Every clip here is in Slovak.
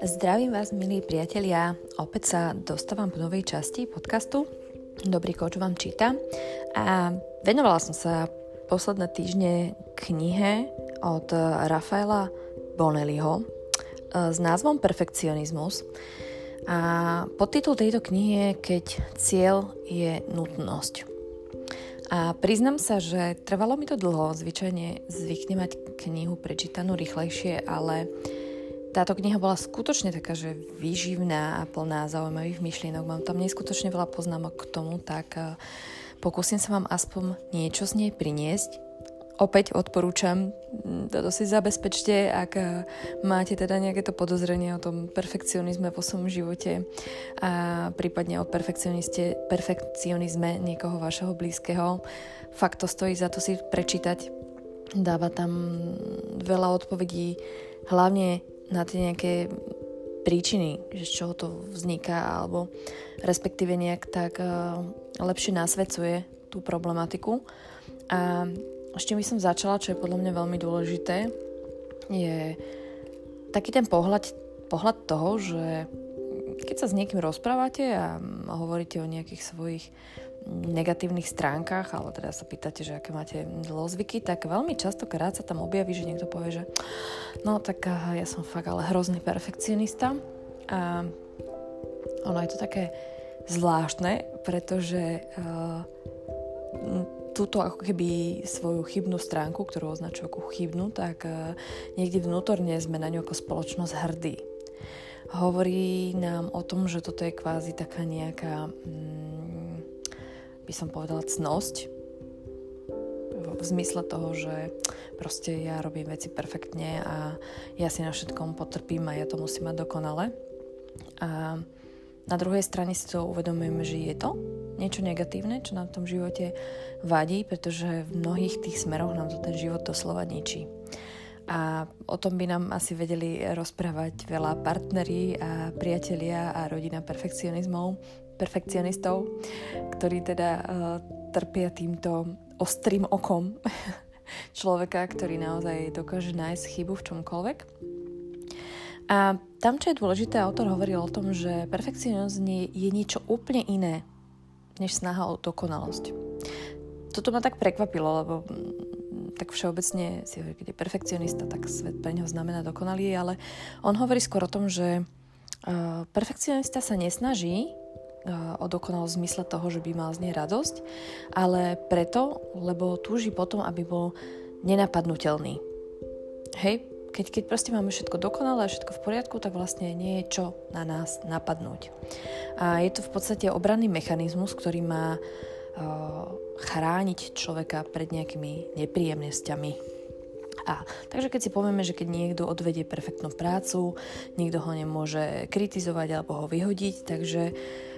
Zdravím vás, milí priatelia. Opäť sa dostávam k novej časti podcastu. Dobrý koč vám číta. A venovala som sa posledné týždne knihe od Rafaela Bonelliho e, s názvom Perfekcionizmus. A podtitul tejto knihy je Keď cieľ je nutnosť. A priznam sa, že trvalo mi to dlho, zvyčajne zvykne mať knihu prečítanú rýchlejšie, ale táto kniha bola skutočne taká, že výživná a plná zaujímavých myšlienok. Mám tam neskutočne veľa poznámok k tomu, tak eh, pokúsim sa vám aspoň niečo z nej priniesť. Opäť odporúčam, hm, toto si zabezpečte, ak eh, máte teda nejaké to podozrenie o tom perfekcionizme vo svojom živote a prípadne o perfekcionizme niekoho vašeho blízkeho. Fakt to stojí za to si prečítať. Dáva tam veľa odpovedí, hlavne na tie nejaké príčiny, že z čoho to vzniká, alebo respektíve nejak tak uh, lepšie nasvedcuje tú problematiku. A ešte by som začala, čo je podľa mňa veľmi dôležité, je taký ten pohľad, pohľad toho, že keď sa s niekým rozprávate a hovoríte o nejakých svojich negatívnych stránkach, alebo teda sa pýtate, že aké máte zlozvyky, tak veľmi častokrát sa tam objaví, že niekto povie, že no tak ja som fakt ale hrozný perfekcionista. A ono je to také zvláštne, pretože uh, túto ako keby svoju chybnú stránku, ktorú označujú ako chybnú, tak uh, niekde vnútorne sme na ňu ako spoločnosť hrdí. Hovorí nám o tom, že toto je kvázi taká nejaká mm, by som povedala, cnosť v zmysle toho, že proste ja robím veci perfektne a ja si na všetkom potrpím a ja to musím mať dokonale. A na druhej strane si to uvedomujeme, že je to niečo negatívne, čo nám v tom živote vadí, pretože v mnohých tých smeroch nám to ten život doslova ničí. A o tom by nám asi vedeli rozprávať veľa partneri a priatelia a rodina perfekcionizmov, perfekcionistov, ktorí teda uh, trpia týmto ostrým okom človeka, ktorý naozaj dokáže nájsť chybu v čomkoľvek. A tam, čo je dôležité, autor hovoril o tom, že perfekcionizm je niečo úplne iné, než snaha o dokonalosť. Toto ma tak prekvapilo, lebo mm, tak všeobecne si hovorí, keď je perfekcionista, tak svet pre neho znamená dokonalý, ale on hovorí skôr o tom, že uh, perfekcionista sa nesnaží o dokonalosť v zmysle toho, že by mal z nej radosť, ale preto, lebo túži potom, aby bol nenapadnutelný. Hej, keď, keď proste máme všetko dokonalé a všetko v poriadku, tak vlastne nie je čo na nás napadnúť. A je to v podstate obranný mechanizmus, ktorý má uh, chrániť človeka pred nejakými nepríjemnosťami, a. Takže keď si povieme, že keď niekto odvedie perfektnú prácu, nikto ho nemôže kritizovať alebo ho vyhodiť, takže e,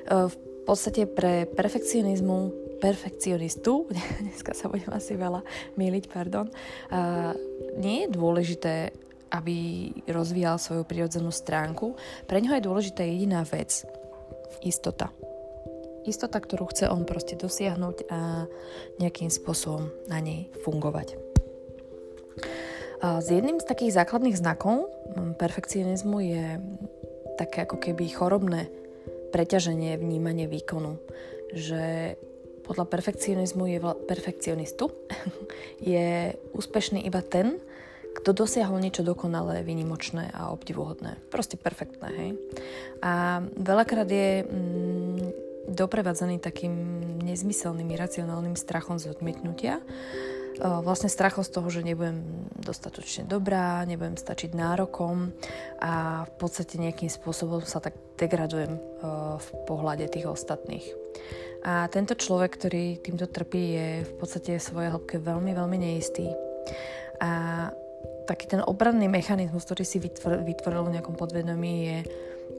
v podstate pre perfekcionizmu perfekcionistu, dneska sa budem asi veľa miliť, pardon, nie je dôležité, aby rozvíjal svoju prirodzenú stránku. Pre neho je dôležitá jediná vec. Istota. Istota, ktorú chce on proste dosiahnuť a nejakým spôsobom na nej fungovať. Z jedným z takých základných znakov perfekcionizmu je také ako keby chorobné preťaženie vnímanie výkonu. Že podľa perfekcionizmu je perfekcionistu je úspešný iba ten, kto dosiahol niečo dokonalé, vynimočné a obdivuhodné. Proste perfektné, hej. A veľakrát je mm, doprevádzaný takým nezmyselným, iracionálnym strachom z odmietnutia vlastne strachom z toho, že nebudem dostatočne dobrá, nebudem stačiť nárokom a v podstate nejakým spôsobom sa tak degradujem v pohľade tých ostatných. A tento človek, ktorý týmto trpí, je v podstate v svojej hĺbke veľmi, veľmi neistý. A taký ten obranný mechanizmus, ktorý si vytvoril v nejakom podvedomí, je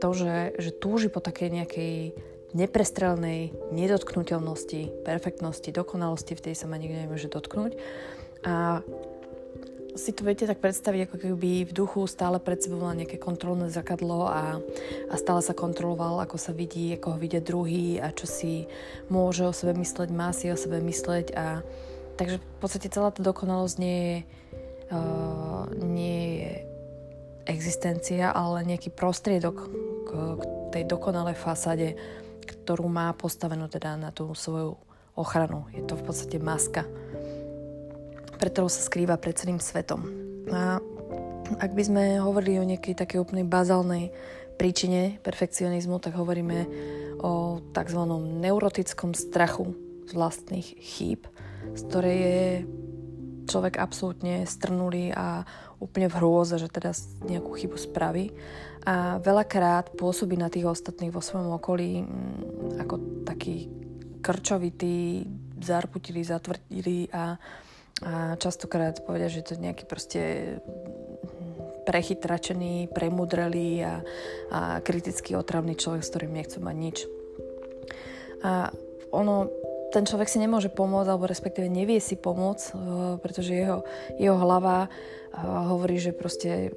to, že, že túži po takej nejakej neprestrelnej nedotknutelnosti, perfektnosti, dokonalosti, v tej sa ma nikto nemôže dotknúť. A si to viete tak predstaviť, ako keby v duchu stále pred sebou mal nejaké kontrolné zrkadlo a, a stále sa kontroloval, ako sa vidí, ako ho vidia druhý a čo si môže o sebe mysleť, má si o sebe mysleť a takže v podstate celá tá dokonalosť nie je nie je existencia, ale nejaký prostriedok k, k tej dokonalej fasáde, ktorú má postavenú teda na tú svoju ochranu. Je to v podstate maska, pre ktorou sa skrýva pred celým svetom. A ak by sme hovorili o nejakej takej úplnej bazálnej príčine perfekcionizmu, tak hovoríme o tzv. neurotickom strachu z vlastných chýb, z ktorej je človek absolútne strnulý a úplne v hrôze, že teda nejakú chybu spraví. A veľakrát pôsobí na tých ostatných vo svojom okolí mm, ako taký krčovitý, zarputilý, zatvrdilý a, a častokrát povedia, že to nejaký proste prechytračený, premudrelý a, a kriticky otravný človek, s ktorým nechcú mať nič. A ono, ten človek si nemôže pomôcť, alebo respektíve nevie si pomôcť, eh, pretože jeho, jeho hlava eh, hovorí, že proste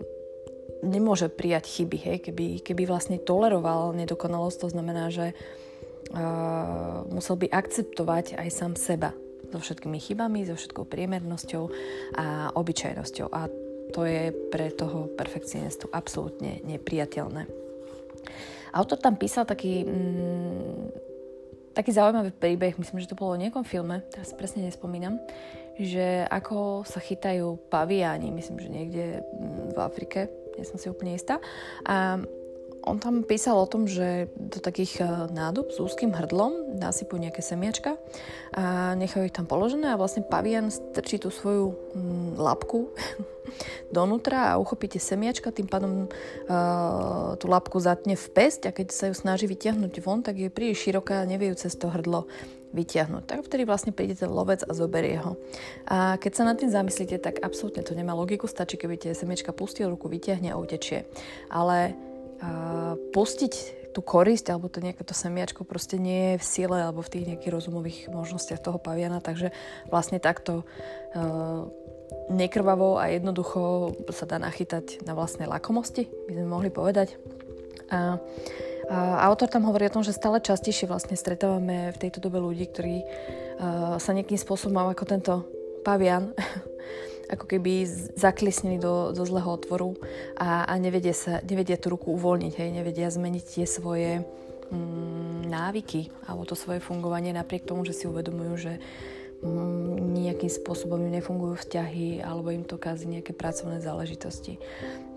nemôže prijať chyby, hej? Keby, keby vlastne toleroval nedokonalosť, to znamená, že uh, musel by akceptovať aj sám seba so všetkými chybami, so všetkou priemernosťou a obyčajnosťou. A to je pre toho perfekcionistu absolútne nepriateľné. Autor tam písal taký, mm, taký zaujímavý príbeh, myslím, že to bolo v nejakom filme, teraz presne nespomínam, že ako sa chytajú paviáni, myslím, že niekde v Afrike, nie som si úplne istá. A on tam písal o tom, že do takých e, nádob s úzkým hrdlom nasypú nejaké semiačka a nechajú ich tam položené a vlastne pavian strčí tú svoju mm, labku donútra a uchopí semiačka, tým pádom uh, tú labku zatne v pesť a keď sa ju snaží vytiahnuť von, tak je príliš široká a nevie ju cez to hrdlo vytiahnuť. Tak vtedy vlastne príde ten lovec a zoberie ho. A keď sa nad tým zamyslíte, tak absolútne to nemá logiku, stačí, keby tie semiečka pustil ruku, vytiahne a utečie. Ale pustiť tú korisť alebo to nejaké to semiačko proste nie je v sile alebo v tých nejakých rozumových možnostiach toho paviana, takže vlastne takto uh, nekrvavo a jednoducho sa dá nachytať na vlastnej lakomosti, by sme mohli povedať. A, a autor tam hovorí o tom, že stále častejšie vlastne stretávame v tejto dobe ľudí, ktorí uh, sa nejakým spôsobom ako tento pavian ako keby zaklisnili do, do zlého otvoru a, a nevedia, sa, nevedia tú ruku uvoľniť, hej, nevedia zmeniť tie svoje mm, návyky alebo to svoje fungovanie napriek tomu, že si uvedomujú, že mm, nejakým spôsobom im nefungujú vzťahy alebo im to kazí nejaké pracovné záležitosti.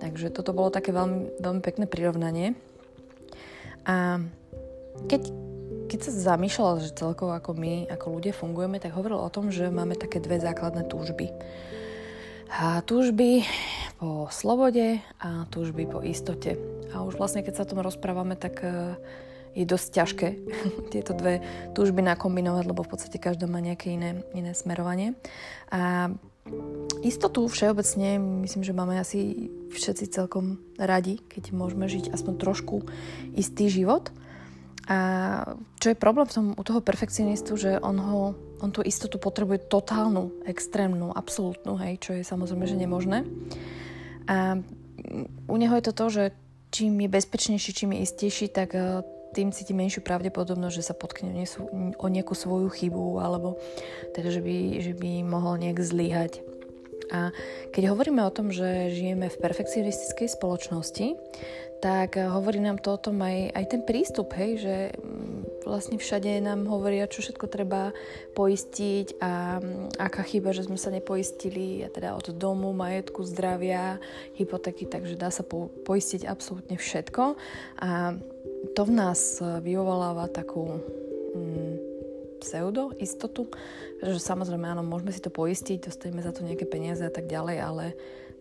Takže toto bolo také veľmi, veľmi pekné prirovnanie. A keď, keď sa zamýšľala, že celkovo ako my, ako ľudia fungujeme, tak hovoril o tom, že máme také dve základné túžby a túžby po slobode a túžby po istote. A už vlastne, keď sa o tom rozprávame, tak e, je dosť ťažké tieto dve túžby nakombinovať, lebo v podstate každá má nejaké iné, iné smerovanie. A istotu všeobecne, myslím, že máme asi všetci celkom radi, keď môžeme žiť aspoň trošku istý život. A čo je problém v tom, u toho perfekcionistu, že on, ho, on tú istotu potrebuje totálnu, extrémnu, absolútnu, hej, čo je samozrejme, že nemožné. A u neho je to to, že čím je bezpečnejší, čím je istejší, tak e, tým cíti menšiu pravdepodobnosť, že sa potkne o nejakú svoju chybu alebo teda, že by, že by mohol nejak zlyhať. A keď hovoríme o tom, že žijeme v perfekcionistickej spoločnosti, tak hovorí nám to o tom aj, aj ten prístup, hej, že mm, vlastne všade nám hovoria, čo všetko treba poistiť a mm, aká chyba, že sme sa nepoistili a teda od domu, majetku, zdravia, hypotéky, takže dá sa po, poistiť absolútne všetko. A to v nás vyvoláva takú mm, pseudo istotu, že samozrejme áno, môžeme si to poistiť, dostaneme za to nejaké peniaze a tak ďalej, ale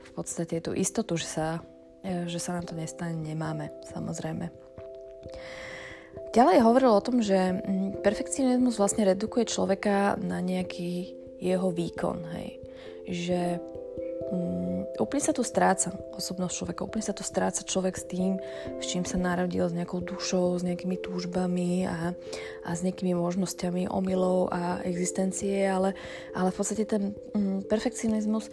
v podstate tú istotu, že sa E, že sa nám to nestane, nemáme, samozrejme. Ďalej hovoril o tom, že mm, perfekcionizmus vlastne redukuje človeka na nejaký jeho výkon, hej. Že um, úplne sa tu stráca osobnosť človeka, úplne sa tu stráca človek s tým, s čím sa narodil, s nejakou dušou, s nejakými túžbami a, a s nejakými možnosťami omylov a existencie, ale, ale v podstate ten um, perfekcionizmus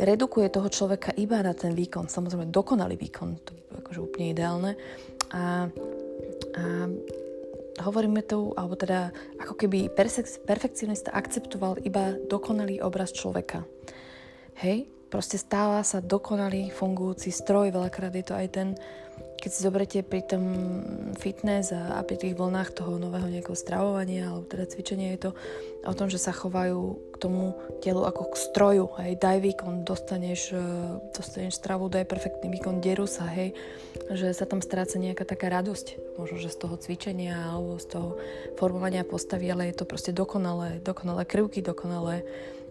redukuje toho človeka iba na ten výkon, samozrejme dokonalý výkon, to je akože úplne ideálne. A, a hovoríme tu, alebo teda ako keby perfekcionista akceptoval iba dokonalý obraz človeka. Hej? Proste stáva sa dokonalý fungujúci stroj, veľakrát je to aj ten keď si zoberete pri tom fitness a, a pri tých vlnách toho nového nejakého stravovania alebo teda cvičenia je to o tom, že sa chovajú k tomu telu ako k stroju. Hej, daj výkon, dostaneš, e, dostaneš stravu, daj perfektný výkon, deru sa, hej, že sa tam stráca nejaká taká radosť, možno, že z toho cvičenia alebo z toho formovania postavy, ale je to proste dokonalé, dokonalé krivky, dokonalé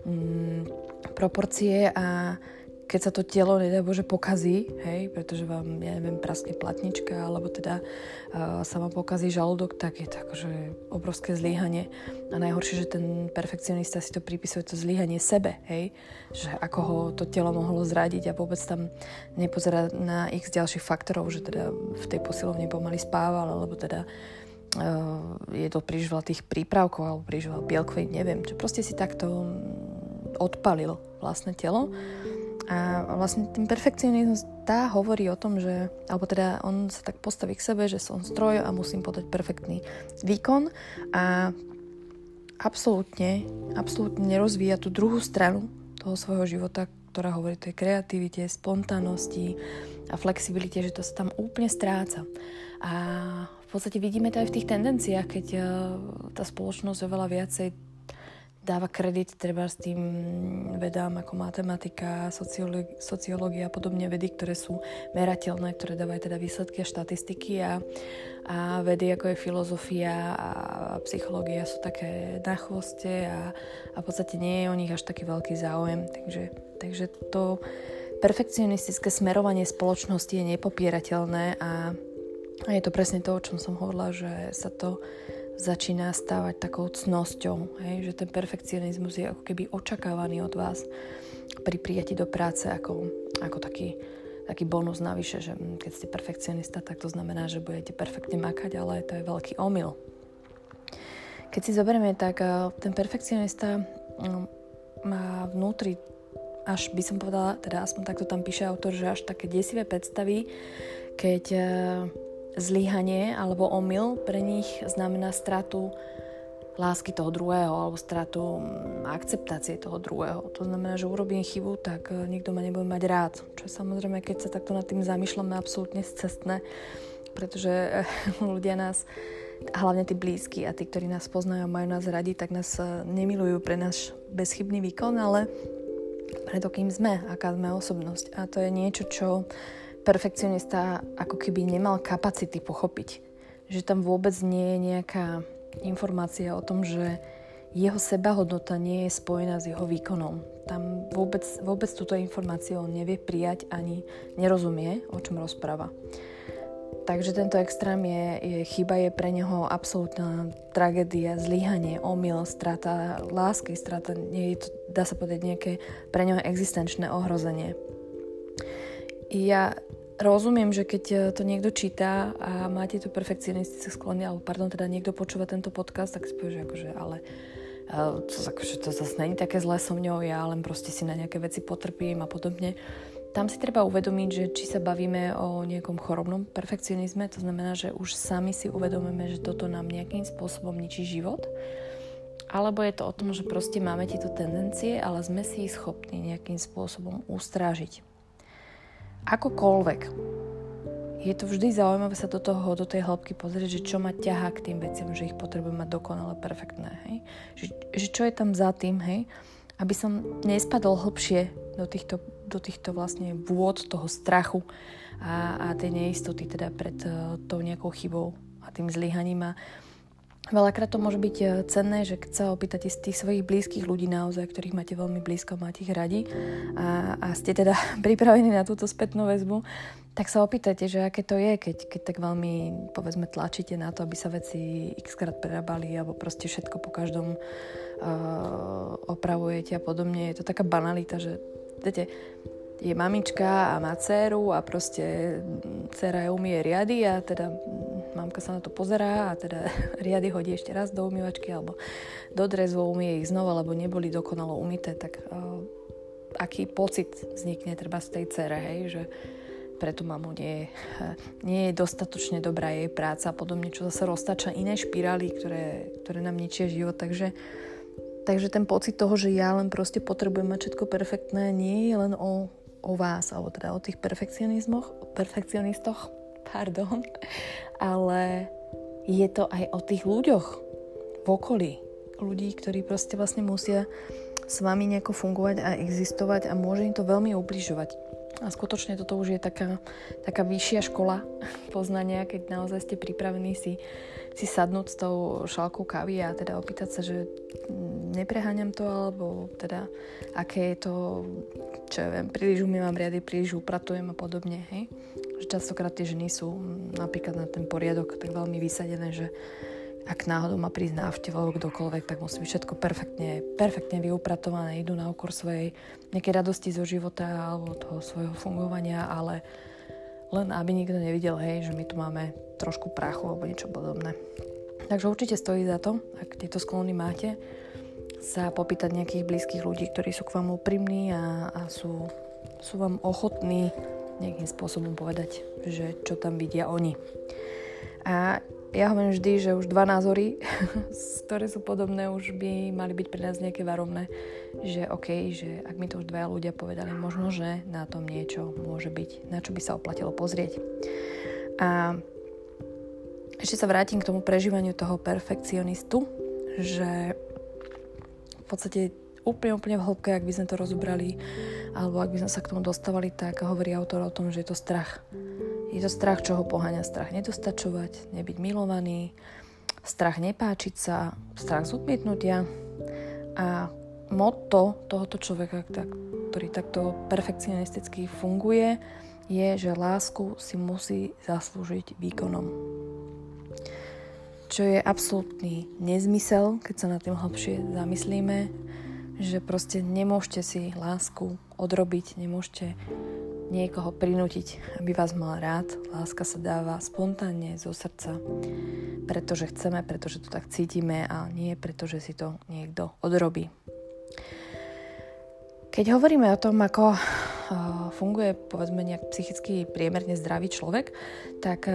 mm, proporcie a keď sa to telo, nedaj Bože, pokazí, hej, pretože vám, ja neviem, praskne platnička, alebo teda uh, sa vám pokazí žalúdok, tak je to akože obrovské zlíhanie. A najhoršie, že ten perfekcionista si to pripisuje, to zlíhanie sebe, hej, že ako ho to telo mohlo zradiť a vôbec tam nepozerá na x ďalších faktorov, že teda v tej posilovne pomaly spával, alebo teda uh, je to príliš veľa tých prípravkov, alebo príliš veľa bielkovín, neviem, že proste si takto odpalil vlastné telo a vlastne ten perfekcionizmus tá hovorí o tom, že, alebo teda on sa tak postaví k sebe, že som stroj a musím podať perfektný výkon a absolútne, absolútne nerozvíja tú druhú stranu toho svojho života, ktorá hovorí o tej kreativite, spontánnosti a flexibilite, že to sa tam úplne stráca. A v podstate vidíme to aj v tých tendenciách, keď eh, tá spoločnosť oveľa viacej dáva kredit treba s tým vedám ako matematika, sociológia a podobne vedy, ktoré sú merateľné, ktoré dávajú teda výsledky a štatistiky a, a vedy ako je filozofia a, psychológia sú také na chvoste a, a v podstate nie je o nich až taký veľký záujem. Takže, takže to perfekcionistické smerovanie spoločnosti je nepopierateľné a, a je to presne to, o čom som hovorila, že sa to začína stávať takou cnosťou, hej? že ten perfekcionizmus je ako keby očakávaný od vás pri prijati do práce ako, ako taký, taký bonus navyše, že hm, keď ste perfekcionista, tak to znamená, že budete perfektne makať, ale to je veľký omyl. Keď si zoberieme, tak eh, ten perfekcionista hm, má vnútri až by som povedala, teda aspoň takto tam píše autor, že až také desivé predstavy, keď eh, zlyhanie alebo omyl pre nich znamená stratu lásky toho druhého alebo stratu mm, akceptácie toho druhého. To znamená, že urobím chybu, tak e, nikto ma nebude mať rád. Čo samozrejme, keď sa takto nad tým zamýšľame, absolútne cestné, pretože e, ľudia nás, hlavne tí blízky a tí, ktorí nás poznajú majú nás radi, tak nás e, nemilujú pre náš bezchybný výkon, ale preto, kým sme, aká sme osobnosť. A to je niečo, čo perfekcionista ako keby nemal kapacity pochopiť. Že tam vôbec nie je nejaká informácia o tom, že jeho sebahodnota nie je spojená s jeho výkonom. Tam vôbec, vôbec túto informáciu on nevie prijať ani nerozumie, o čom rozpráva. Takže tento extrém je, je chyba, je pre neho absolútna tragédia, zlyhanie, omyl, strata lásky, strata, je to, dá sa povedať, nejaké pre neho existenčné ohrozenie ja rozumiem, že keď eh, to niekto číta a máte tu perfekcionistické sklony, alebo pardon, teda niekto počúva tento podcast, tak si povie, že akože, ale eh, to, akože, to zase není také zlé so mňou, ja len proste si na nejaké veci potrpím a podobne. Tam si treba uvedomiť, že či sa bavíme o nejakom chorobnom perfekcionizme, to znamená, že už sami si uvedomíme, že toto nám nejakým spôsobom ničí život, alebo je to o tom, že proste máme tieto tendencie, ale sme si ich schopní nejakým spôsobom ustrážiť akokoľvek. Je to vždy zaujímavé sa do toho, do tej hĺbky pozrieť, že čo ma ťahá k tým veciam, že ich potrebujem mať dokonale perfektné, hej? Že, že čo je tam za tým, hej? Aby som nespadol hlbšie do týchto, do týchto vlastne vôd toho strachu a, a tej neistoty teda pred uh, tou nejakou chybou a tým zlyhaním a Veľakrát to môže byť e, cenné, že keď sa opýtate z tých svojich blízkych ľudí naozaj, ktorých máte veľmi blízko, máte ich radi a, a ste teda pripravení na túto spätnú väzbu, tak sa opýtate, že aké to je, keď, keď tak veľmi, povedzme, tlačíte na to, aby sa veci xkrát prerábali alebo proste všetko po každom uh, opravujete a podobne. Je to taká banalita, že viete, je mamička a má dceru a proste dcera je umie riady a teda mamka sa na to pozerá a teda riady hodí ešte raz do umývačky alebo do drezu umie ich znova, lebo neboli dokonalo umité, tak uh, aký pocit vznikne treba z tej cere, hej, že pre tú mamu nie nie je dostatočne dobrá jej práca a podobne, čo zase roztača iné špirály, ktoré, ktoré nám ničia život, takže takže ten pocit toho, že ja len proste potrebujem mať všetko perfektné, nie je len o, o vás, alebo teda o tých perfekcionizmoch, perfekcionistoch, pardon, ale je to aj o tých ľuďoch v okolí. Ľudí, ktorí proste vlastne musia s vami nejako fungovať a existovať a môže im to veľmi ubližovať. A skutočne toto už je taká, taká vyššia škola poznania, keď naozaj ste pripravení si, si sadnúť s tou šálkou kávy a teda opýtať sa, že nepreháňam to, alebo teda aké je to, čo ja viem, príliš umývam riady, príliš upratujem a podobne, hej. Že častokrát tie ženy sú napríklad na ten poriadok tak veľmi vysadené, že ak náhodou má prísť návšteva alebo kdokoľvek, tak musí byť všetko perfektne, perfektne vyupratované, idú na okor svojej nejakej radosti zo života alebo toho svojho fungovania, ale len aby nikto nevidel, hej, že my tu máme trošku prachu alebo niečo podobné. Takže určite stojí za to, ak tieto sklony máte, sa popýtať nejakých blízkych ľudí, ktorí sú k vám úprimní a, a sú, sú vám ochotní nejakým spôsobom povedať, že čo tam vidia oni. A ja hovorím vždy, že už dva názory, ktoré sú podobné, už by mali byť pre nás nejaké varovné, že OK, že ak mi to už dvaja ľudia povedali, možno, že na tom niečo môže byť, na čo by sa oplatilo pozrieť. A ešte sa vrátim k tomu prežívaniu toho perfekcionistu, že v podstate úplne, úplne v hĺbke, ak by sme to rozobrali, alebo ak by sme sa k tomu dostávali, tak hovorí autor o tom, že je to strach je to strach, čo ho poháňa strach nedostačovať, nebyť milovaný, strach nepáčiť sa, strach z odmietnutia. A motto tohoto človeka, ktorý takto perfekcionisticky funguje, je, že lásku si musí zaslúžiť výkonom. Čo je absolútny nezmysel, keď sa na tým hlbšie zamyslíme, že proste nemôžete si lásku odrobiť, nemôžete niekoho prinútiť, aby vás mal rád. Láska sa dáva spontánne zo srdca, pretože chceme, pretože to tak cítime a nie pretože si to niekto odrobí. Keď hovoríme o tom, ako funguje povedzme nejak psychicky priemerne zdravý človek, tak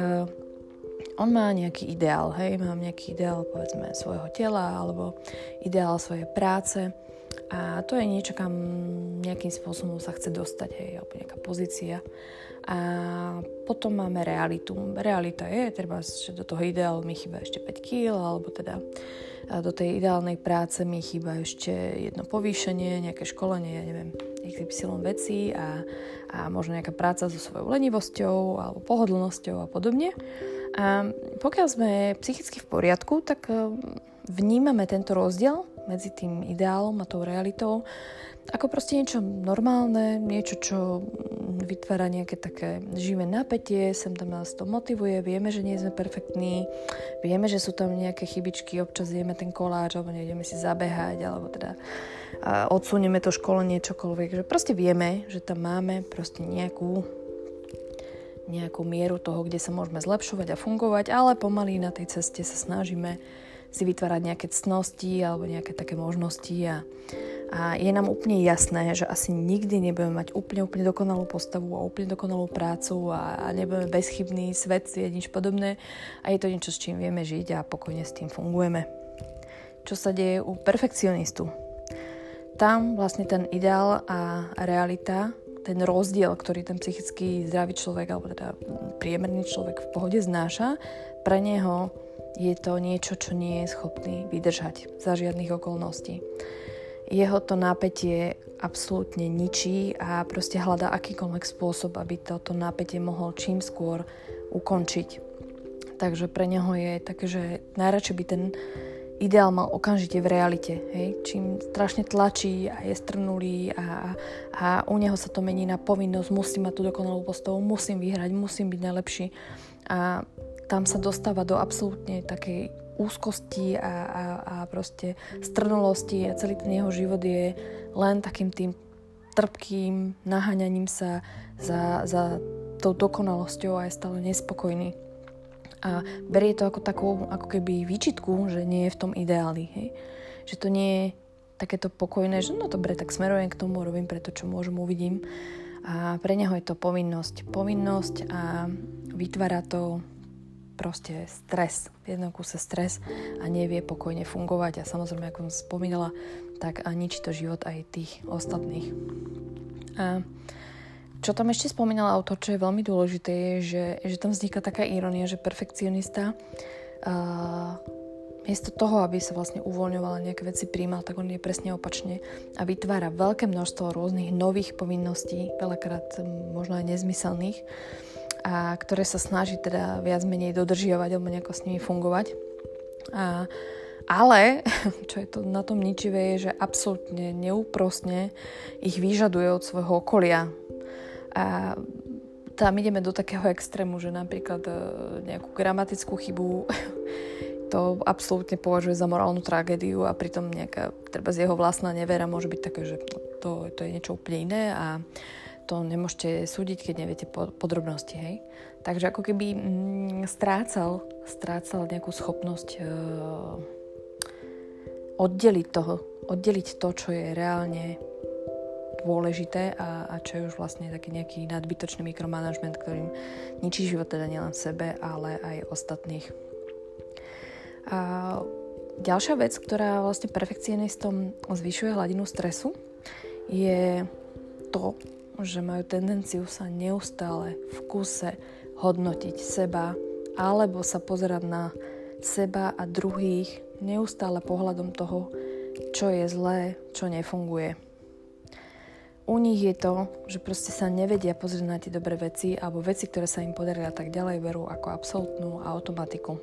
on má nejaký ideál, hej, mám nejaký ideál povedzme svojho tela alebo ideál svojej práce a to je niečo, kam nejakým spôsobom sa chce dostať, hej, alebo nejaká pozícia. A potom máme realitu. Realita je, treba, že do toho ideálu mi chýba ešte 5 kg, alebo teda do tej ideálnej práce mi chýba ešte jedno povýšenie, nejaké školenie, ja neviem, XY vecí a, a možno nejaká práca so svojou lenivosťou alebo pohodlnosťou a podobne. A pokiaľ sme psychicky v poriadku, tak vnímame tento rozdiel medzi tým ideálom a tou realitou. Ako proste niečo normálne, niečo, čo vytvára nejaké také živé napätie, sem tam nás to motivuje, vieme, že nie sme perfektní, vieme, že sú tam nejaké chybičky, občas jeme ten koláč, alebo nejdeme si zabehať, alebo teda odsunieme to školenie, čokoľvek, že proste vieme, že tam máme proste nejakú nejakú mieru toho, kde sa môžeme zlepšovať a fungovať, ale pomaly na tej ceste sa snažíme si vytvárať nejaké cnosti alebo nejaké také možnosti a, a je nám úplne jasné, že asi nikdy nebudeme mať úplne, úplne dokonalú postavu a úplne dokonalú prácu a, a nebudeme bezchybný svet, sviet, nič podobné a je to niečo, s čím vieme žiť a pokojne s tým fungujeme. Čo sa deje u perfekcionistu? Tam vlastne ten ideál a realita ten rozdiel, ktorý ten psychicky zdravý človek alebo teda priemerný človek v pohode znáša, pre neho je to niečo, čo nie je schopný vydržať za žiadnych okolností. Jeho to napätie absolútne ničí a proste hľadá akýkoľvek spôsob, aby toto napätie mohol čím skôr ukončiť. Takže pre neho je také, že najradšej by ten ideál mal okamžite v realite. Hej? Čím strašne tlačí a je strnulý a, a u neho sa to mení na povinnosť, musím mať tú dokonalú postavu, musím vyhrať, musím byť najlepší. A tam sa dostáva do absolútne takej úzkosti a, a, a proste strnulosti a celý ten jeho život je len takým tým trpkým naháňaním sa za, za tou dokonalosťou a je stále nespokojný. A berie to ako takú, ako keby výčitku, že nie je v tom ideáli. Hej? Že to nie je takéto pokojné, že no dobre, tak smerujem k tomu, robím preto, čo môžem, uvidím. A pre neho je to povinnosť. Povinnosť a vytvára to proste stres, v jednom kuse stres a nevie pokojne fungovať. A samozrejme, ako som spomínala, tak a ničí to život aj tých ostatných. A čo tam ešte spomínala autor, čo je veľmi dôležité, je, že, že tam vzniká taká ironia, že perfekcionista uh, miesto toho, aby sa vlastne uvoľňovala nejaké veci príjmal, tak on je presne opačne a vytvára veľké množstvo rôznych nových povinností, veľakrát možno aj nezmyselných, a ktoré sa snaží teda viac menej dodržiavať alebo nejako s nimi fungovať. A, ale, čo je to na tom ničivé, je, že absolútne neúprostne ich vyžaduje od svojho okolia. A tam ideme do takého extrému, že napríklad e, nejakú gramatickú chybu to absolútne považuje za morálnu tragédiu a pritom nejaká, treba z jeho vlastná nevera môže byť také, že to, to je niečo úplne iné a to nemôžete súdiť, keď neviete podrobnosti, hej. Takže ako keby mm, strácal, strácal nejakú schopnosť e, oddeliť toho, oddeliť to, čo je reálne dôležité a, a čo je už vlastne taký nejaký nadbytočný mikromanagement, ktorým ničí život teda nielen sebe, ale aj ostatných. A ďalšia vec, ktorá vlastne perfekcionistom zvyšuje hladinu stresu, je to, že majú tendenciu sa neustále v kuse hodnotiť seba alebo sa pozerať na seba a druhých neustále pohľadom toho, čo je zlé, čo nefunguje u nich je to, že proste sa nevedia pozrieť na tie dobré veci alebo veci, ktoré sa im podarili tak ďalej berú ako absolútnu automatiku.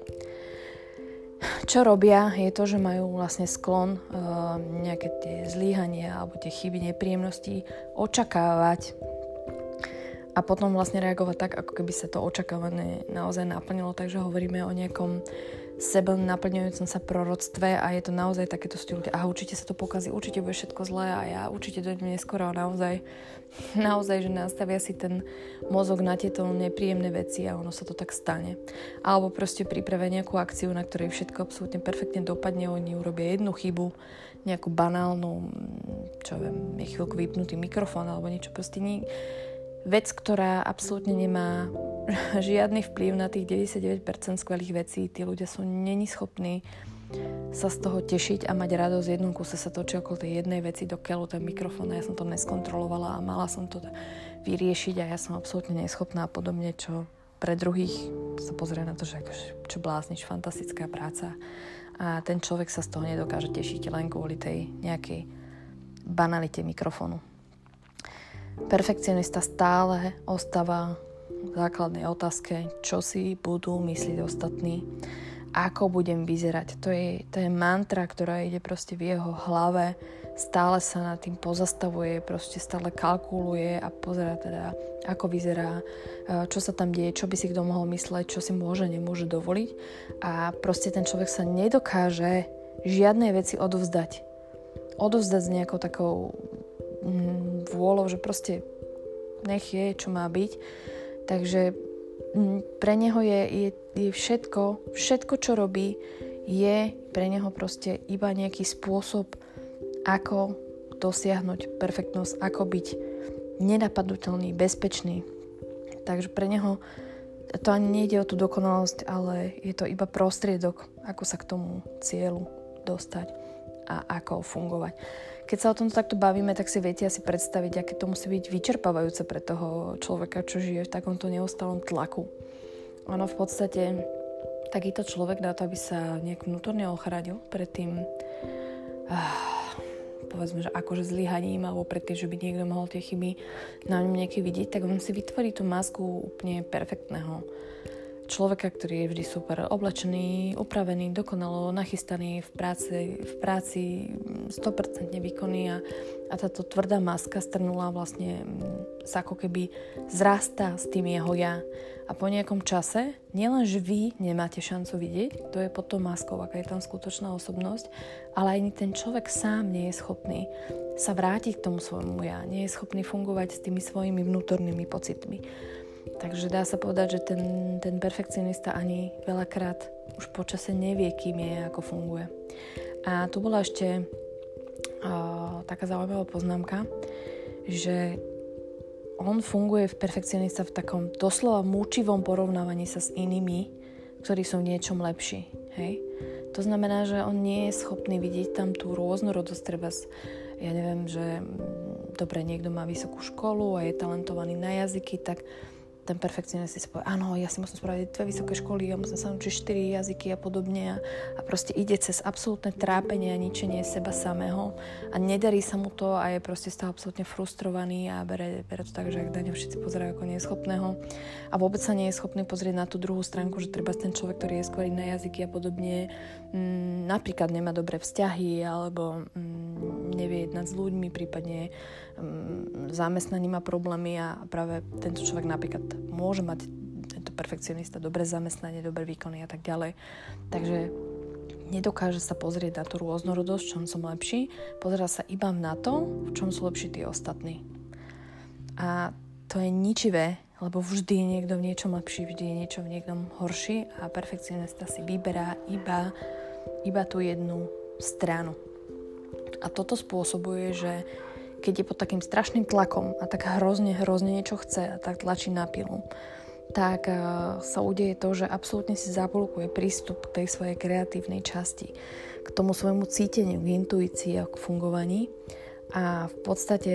Čo robia je to, že majú vlastne sklon uh, nejaké tie zlíhania alebo tie chyby, nepríjemnosti očakávať a potom vlastne reagovať tak, ako keby sa to očakávané naozaj naplnilo. Takže hovoríme o nejakom sebe naplňujúcom sa proroctve a je to naozaj takéto štýl, a určite sa to pokazí, určite bude všetko zlé a ja určite dojdem neskoro a naozaj, naozaj, že nastavia si ten mozog na tieto nepríjemné veci a ono sa to tak stane. Alebo proste pripravia nejakú akciu, na ktorej všetko absolútne perfektne dopadne, oni urobia jednu chybu, nejakú banálnu, čo viem, je chvíľku vypnutý mikrofón alebo niečo, proste nie, vec, ktorá absolútne nemá žiadny vplyv na tých 99% skvelých vecí. Tí ľudia sú není schopní sa z toho tešiť a mať radosť. V jednom kuse sa točí okolo tej jednej veci do keľu, ten mikrofón ja som to neskontrolovala a mala som to vyriešiť a ja som absolútne neschopná a podobne, čo pre druhých sa pozrie na to, že čo blázniš, fantastická práca a ten človek sa z toho nedokáže tešiť len kvôli tej nejakej banalite mikrofónu. Perfekcionista stále ostáva v základnej otázke, čo si budú myslieť ostatní, ako budem vyzerať. To je, to je mantra, ktorá ide proste v jeho hlave, stále sa nad tým pozastavuje, proste stále kalkuluje a pozera teda, ako vyzerá, e, čo sa tam deje, čo by si kto mohol mysleť, čo si môže, nemôže dovoliť. A proste ten človek sa nedokáže žiadnej veci odovzdať. Odovzdať s nejakou takou Mm, vôľou, že proste nech je, čo má byť. Takže mm, pre neho je, je, je všetko, všetko, čo robí, je pre neho proste iba nejaký spôsob, ako dosiahnuť perfektnosť, ako byť nenapadnutelný, bezpečný. Takže pre neho to ani nejde o tú dokonalosť, ale je to iba prostriedok, ako sa k tomu cieľu dostať a ako fungovať. Keď sa o tomto takto bavíme, tak si viete asi predstaviť, aké to musí byť vyčerpávajúce pre toho človeka, čo žije v takomto neustalom tlaku. Ono v podstate takýto človek na to, aby sa nejak vnútorne ochránil pred tým ah, povedzme, že akože zlyhaním alebo pred že by niekto mohol tie chyby na ňom nejaký vidieť, tak on si vytvorí tú masku úplne perfektného človeka, ktorý je vždy super oblečený, upravený, dokonalo nachystaný v práci, v práci 100% výkonný a, a táto tvrdá maska strnula vlastne mm, sa ako keby zrastá s tým jeho ja. A po nejakom čase, nielen, že vy nemáte šancu vidieť, to je pod tou maskou, aká je tam skutočná osobnosť, ale ani ten človek sám nie je schopný sa vrátiť k tomu svojmu ja, nie je schopný fungovať s tými svojimi vnútornými pocitmi. Takže dá sa povedať, že ten, ten perfekcionista ani veľakrát už počase nevie, kým je, ako funguje. A tu bola ešte uh, taká zaujímavá poznámka, že on funguje v perfekcionista v takom doslova múčivom porovnávaní sa s inými ktorí sú v niečom lepší. Hej? To znamená, že on nie je schopný vidieť tam tú rôznorodosť, treba ja neviem, že mm, dobre, niekto má vysokú školu a je talentovaný na jazyky, tak ten perfekcionist si povie, áno, ja si musím spraviť dve vysoké školy, ja musím sa naučiť štyri jazyky a podobne. A, a proste ide cez absolútne trápenie a ničenie seba samého. A nedarí sa mu to a je proste z toho absolútne frustrovaný a bere, bere to tak, že ak Daňo všetci pozerajú ako neschopného. A vôbec sa nie je schopný pozrieť na tú druhú stránku, že treba ten človek, ktorý je skvelý na jazyky a podobne, m, mm, napríklad nemá dobré vzťahy alebo m, mm, nevie jednať s ľuďmi, prípadne zamestnaní má problémy a práve tento človek napríklad môže mať tento perfekcionista dobré zamestnanie, dobré výkony a tak ďalej. Takže nedokáže sa pozrieť na tú rôznorodosť, v čom som lepší, pozera sa iba na to, v čom sú lepší tí ostatní. A to je ničivé, lebo vždy je niekto v niečom lepší, vždy je niečo v niektom horší a perfekcionista si vyberá iba, iba tú jednu stranu. A toto spôsobuje, že keď je pod takým strašným tlakom a tak hrozne, hrozne niečo chce a tak tlačí na pilu, tak uh, sa udeje to, že absolútne si zablokuje prístup k tej svojej kreatívnej časti, k tomu svojmu cíteniu, k intuícii a k fungovaní a v podstate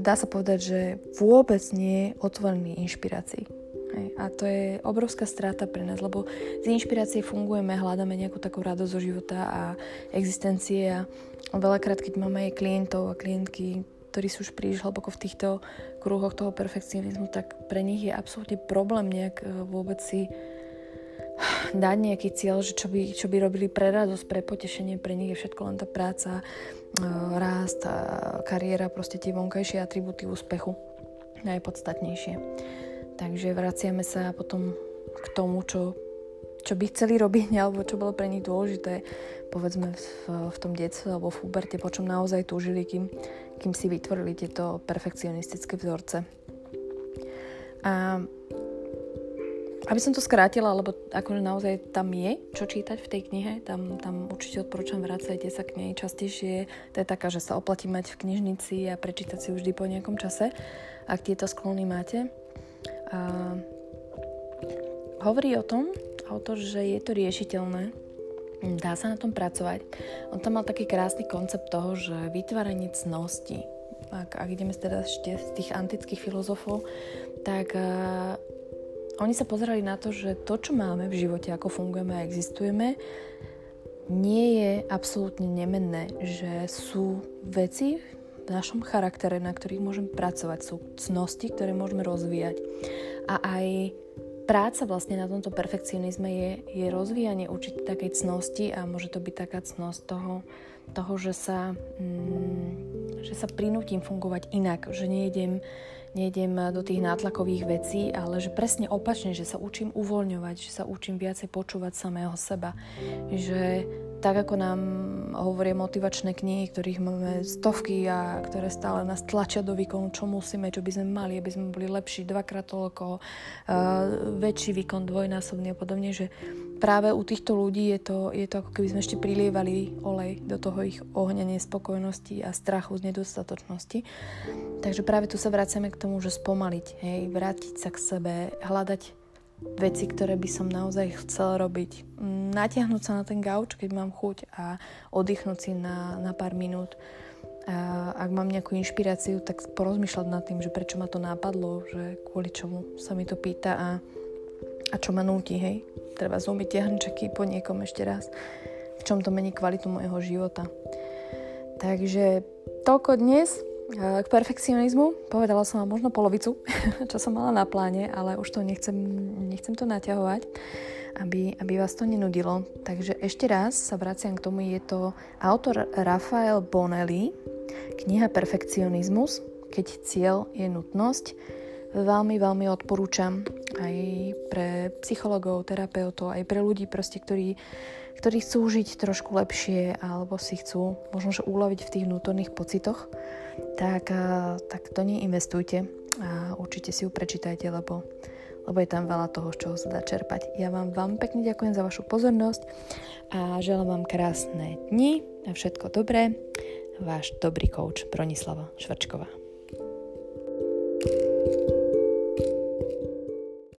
dá sa povedať, že vôbec nie je otvorený inšpirácii. A to je obrovská strata pre nás, lebo z inšpirácie fungujeme, hľadáme nejakú takú radosť zo života a existencie a veľakrát, keď máme aj klientov a klientky, ktorí sú už príliš hlboko v týchto kruhoch toho perfekcionizmu, tak pre nich je absolútne problém nejak e, vôbec si dať nejaký cieľ, že čo by, čo by robili pre radosť, pre potešenie, pre nich je všetko len tá práca, e, rást, kariéra, proste tie vonkajšie atributy úspechu najpodstatnejšie. Takže vraciame sa potom k tomu, čo, čo by chceli robiť, alebo čo bolo pre nich dôležité, povedzme v, v tom detstve alebo v úberte, po čom naozaj túžili, kým, kým si vytvorili tieto perfekcionistické vzorce. A aby som to skrátila, lebo akože naozaj tam je čo čítať v tej knihe, tam, tam určite odporúčam vracajte sa k nej častejšie. To je taká, že sa oplatí mať v knižnici a prečítať si vždy po nejakom čase, ak tieto sklony máte. A hovorí o tom, autor, že je to riešiteľné, dá sa na tom pracovať. On tam mal taký krásny koncept toho, že vytváranie cnosti, ak, ak ideme teda ešte z tých antických filozofov, tak uh, oni sa pozerali na to, že to, čo máme v živote, ako fungujeme a existujeme, nie je absolútne nemenné, že sú veci našom charaktere, na ktorých môžeme pracovať, sú cnosti, ktoré môžeme rozvíjať. A aj práca vlastne na tomto perfekcionizme je, je rozvíjanie určitej takej cnosti a môže to byť taká cnosť toho, toho že, sa, mm, že sa prinútim fungovať inak, že nejdem, nejdem do tých nátlakových vecí, ale že presne opačne, že sa učím uvoľňovať, že sa učím viacej počúvať samého seba, že tak ako nám hovoria motivačné knihy, ktorých máme stovky a ktoré stále nás tlačia do výkonu, čo musíme, čo by sme mali, aby sme boli lepší dvakrát toľko, uh, väčší výkon dvojnásobný a podobne, že práve u týchto ľudí je to, je to ako keby sme ešte prilievali olej do toho ich ohňa nespokojnosti a strachu z nedostatočnosti. Takže práve tu sa vraciame k tomu, že spomaliť, hej, vrátiť sa k sebe, hľadať veci, ktoré by som naozaj chcela robiť. Natiahnuť sa na ten gauč, keď mám chuť a oddychnúť si na, na pár minút. A ak mám nejakú inšpiráciu, tak porozmýšľať nad tým, že prečo ma to nápadlo, že kvôli čomu sa mi to pýta a, a čo ma núti, hej. Treba zlomiť tie hrnčeky po niekom ešte raz. V čom to mení kvalitu môjho života. Takže toľko dnes. K perfekcionizmu povedala som vám možno polovicu, čo som mala na pláne, ale už to nechcem, nechcem to naťahovať, aby, aby vás to nenudilo. Takže ešte raz sa vraciam k tomu, je to autor Rafael Bonelli, kniha Perfekcionizmus, keď cieľ je nutnosť. Veľmi, veľmi odporúčam aj pre psychologov, terapeutov, aj pre ľudí, proste, ktorí ktorí chcú žiť trošku lepšie alebo si chcú možno že uloviť v tých vnútorných pocitoch, tak, eh, tak do nej investujte a určite si ju prečítajte, lebo lebo je tam veľa toho, z čoho sa dá čerpať. Ja vám vám pekne ďakujem za vašu pozornosť a želám vám krásne dni a všetko dobré. Váš dobrý kouč Bronislava Švrčková. thank you